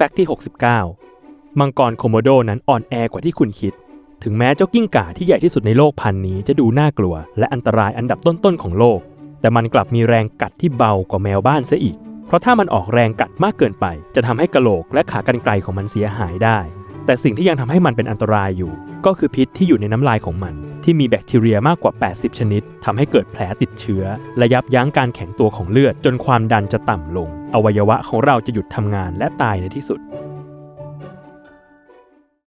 แฟกต์ที่ 69 มังกรโคโมโดนั้นอ่อนแอกว่าที่คุณคิด ถึงแม้เจ้ากิ้งก่าที่ใหญ่ที่สุดในโลกพันนี้จะดูน่ากลัว และอันตรายอันดับต้นๆของโลก แต่มันกลับมีแรงกัดที่เบากว่าแมวบ้านซะอีก เพราะถ้ามันออกแรงกัดมากเกินไป จะทำให้กระโหลกและขากรรไกรของมันเสียหายได้ แต่สิ่งที่ยังทำให้มันเป็นอันตรายอยู่ ก็คือพิษที่อยู่ในน้ำลายของมัน ที่มีแบคทีเรียมากกว่า 80 ชนิดทำให้เกิดแผลติดเชื้อ และยับยั้งการแข็งตัวของเลือด จนความดันจะต่ำลง อวัยวะของเราจะหยุดทำงานและตายในที่สุด